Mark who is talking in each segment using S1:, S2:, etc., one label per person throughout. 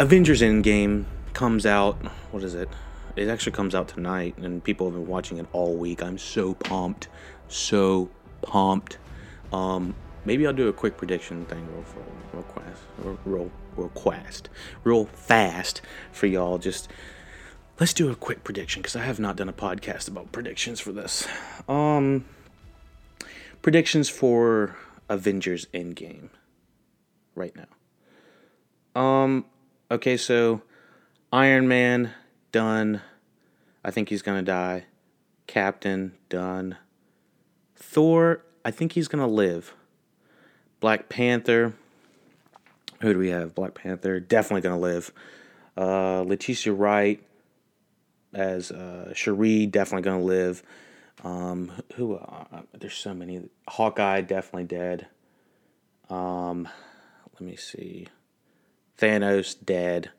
S1: Avengers Endgame comes out. What is it? It actually comes out tonight, and people have been watching it all week. I'm so pumped, so pumped. Um, maybe I'll do a quick prediction thing real, real fast, real, real, fast, real fast for y'all. Just let's do a quick prediction because I have not done a podcast about predictions for this. Um, predictions for Avengers Endgame right now. Um, okay, so Iron Man done. I think he's gonna die. Captain done. Thor, I think he's gonna live. Black Panther. Who do we have? Black Panther definitely gonna live. Uh, Letitia Wright as uh, Shuri definitely gonna live. Um, who? Uh, there's so many. Hawkeye definitely dead. Um, let me see. Thanos dead.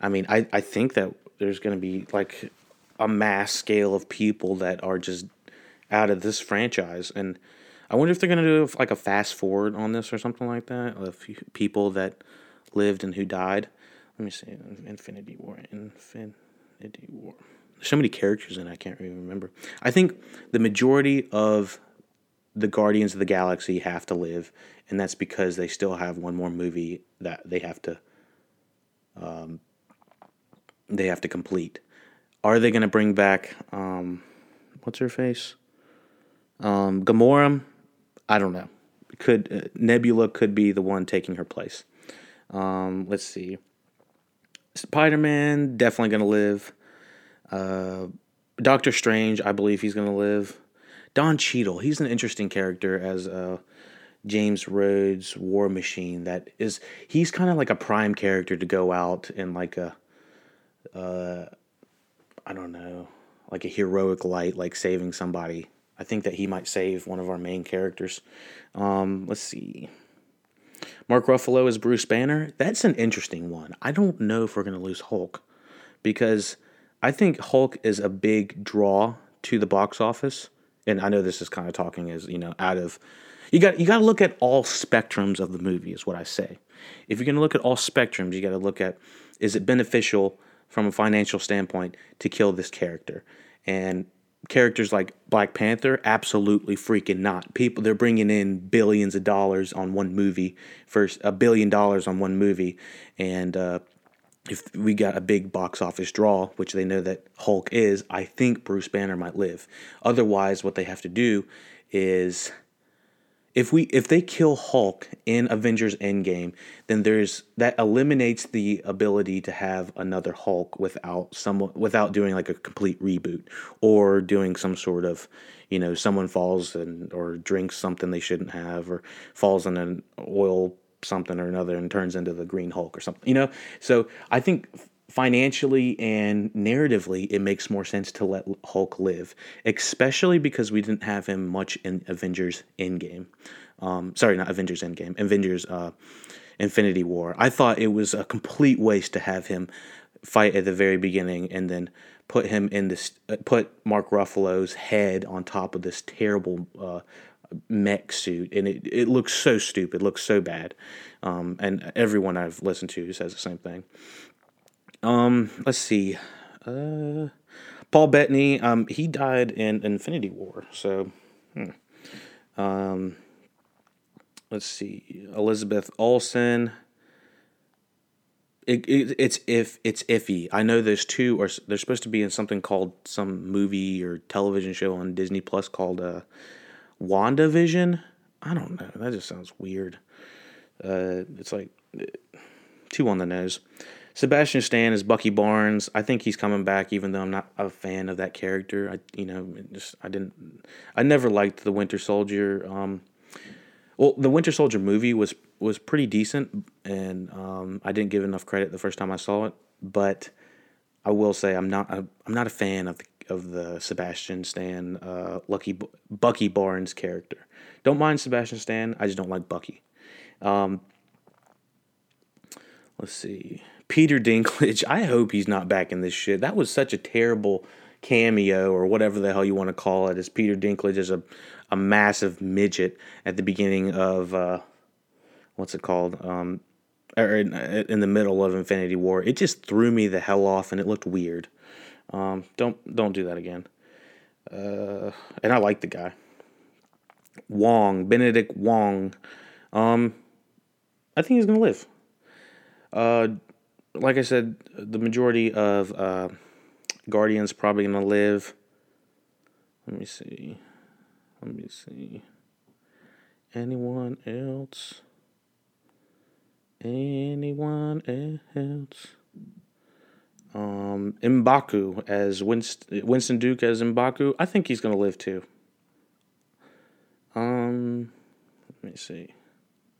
S1: I mean, I, I think that there's going to be like a mass scale of people that are just out of this franchise. And I wonder if they're going to do like a fast forward on this or something like that of people that lived and who died. Let me see. Infinity War. Infinity War. There's so many characters in it, I can't even remember. I think the majority of the Guardians of the Galaxy have to live, and that's because they still have one more movie that they have to um, they have to complete. Are they going to bring back um, what's her face? Um, Gamora? I don't know. Could uh, Nebula could be the one taking her place? Um, let's see. Spider Man definitely going to live. Uh, Doctor Strange, I believe he's going to live. Don Cheadle, he's an interesting character as uh, James Rhodes War Machine. That is, he's kind of like a prime character to go out in like a, uh, I don't know, like a heroic light, like saving somebody. I think that he might save one of our main characters. Um, let's see. Mark Ruffalo as Bruce Banner. That's an interesting one. I don't know if we're going to lose Hulk because I think Hulk is a big draw to the box office and I know this is kind of talking as you know out of you got you got to look at all spectrums of the movie is what I say. If you're going to look at all spectrums, you got to look at is it beneficial from a financial standpoint to kill this character and characters like Black Panther absolutely freaking not. People they're bringing in billions of dollars on one movie, first a billion dollars on one movie and uh, if we got a big box office draw, which they know that Hulk is, I think Bruce Banner might live. Otherwise, what they have to do is if we if they kill Hulk in Avengers Endgame, then there's that eliminates the ability to have another Hulk without someone without doing like a complete reboot or doing some sort of you know someone falls and or drinks something they shouldn't have or falls in an oil something or another and turns into the Green Hulk or something. You know, so I think financially and narratively, it makes more sense to let Hulk live, especially because we didn't have him much in Avengers Endgame. Um, sorry, not Avengers Endgame, Avengers uh, Infinity War. I thought it was a complete waste to have him fight at the very beginning and then put him in this, uh, put Mark Ruffalo's head on top of this terrible uh, mech suit, and it, it looks so stupid, looks so bad. Um, and everyone I've listened to says the same thing. Um, let's see. Uh, Paul Bettany, um, he died in Infinity War, so. Hmm. Um, let's see. Elizabeth Olsen. It, it, it's if it's iffy. I know there's two, or they're supposed to be in something called some movie or television show on Disney Plus called uh, WandaVision. I don't know. That just sounds weird. Uh, it's like too on the nose. Sebastian Stan is Bucky Barnes. I think he's coming back, even though I'm not a fan of that character. I, you know, just I didn't, I never liked the Winter Soldier. Um, well, the Winter Soldier movie was was pretty decent, and um, I didn't give enough credit the first time I saw it. But I will say I'm not a, I'm not a fan of the of the Sebastian Stan, uh, Lucky Bucky Barnes character. Don't mind Sebastian Stan, I just don't like Bucky. Um, let's see, Peter Dinklage. I hope he's not back in this shit. That was such a terrible cameo or whatever the hell you want to call it. As Peter Dinklage is a a massive midget at the beginning of uh, what's it called? Um, or in, in, the middle of Infinity War. It just threw me the hell off, and it looked weird. Um, don't don't do that again. Uh, and I like the guy. Wong, Benedict Wong. Um, I think he's gonna live. Uh, like I said, the majority of uh, Guardians probably gonna live. Let me see. Let me see. Anyone else? Anyone else? Um, Mbaku as Winston, Winston Duke as Mbaku. I think he's gonna live too. Um, let me see.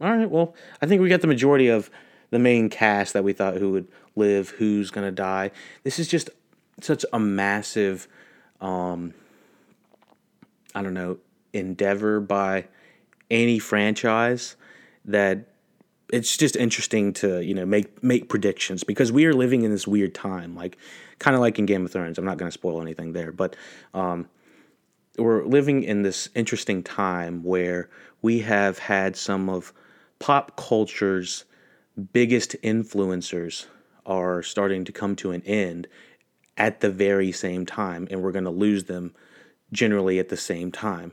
S1: All right, well, I think we got the majority of the main cast that we thought who would live, who's gonna die. This is just such a massive, um, I don't know, endeavor by any franchise that it's just interesting to you know make make predictions because we are living in this weird time like kind of like in game of thrones. I'm not going to spoil anything there but um, we're living in this interesting time where we have had some of pop culture's biggest influencers are starting to come to an end at the very same time and we're going to lose them generally at the same time.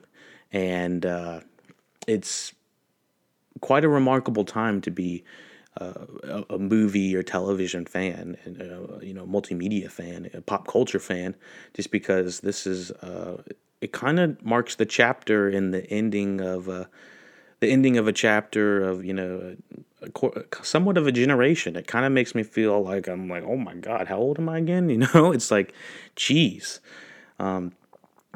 S1: And uh, it's quite a remarkable time to be uh, a, movie or television fan and uh, you know multimedia fan, a pop culture fan, just because this is uh, it kind of marks the chapter in the ending of uh, the ending of a chapter of you know a, somewhat of a generation. It kind of makes me feel like I'm like oh my god, how old am I again? You know, it's like, geez. Um,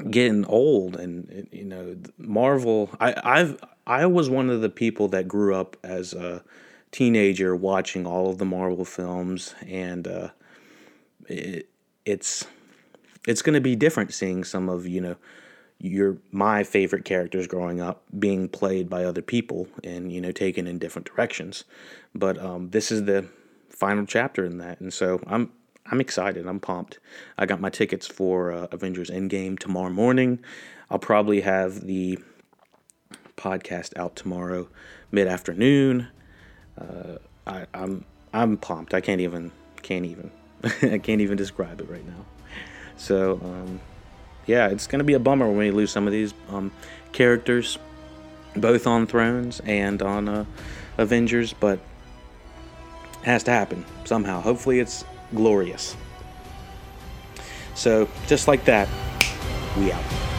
S1: getting old and you know Marvel I I've I was one of the people that grew up as a teenager watching all of the Marvel films and uh, it, it's it's going to be different seeing some of you know your my favorite characters growing up being played by other people and you know taken in different directions. But um, this is the final chapter in that. And so I'm I'm excited. I'm pumped. I got my tickets for uh, Avengers Endgame tomorrow morning. I'll probably have the podcast out tomorrow mid afternoon. Uh, I'm I'm pumped. I can't even can't even I can't even describe it right now. So um, yeah, it's gonna be a bummer when we lose some of these um, characters, both on Thrones and on uh, Avengers, but it has to happen somehow. Hopefully, it's glorious. So, just like that, we out.